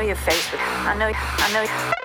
know, I know, your face, but I know, I know.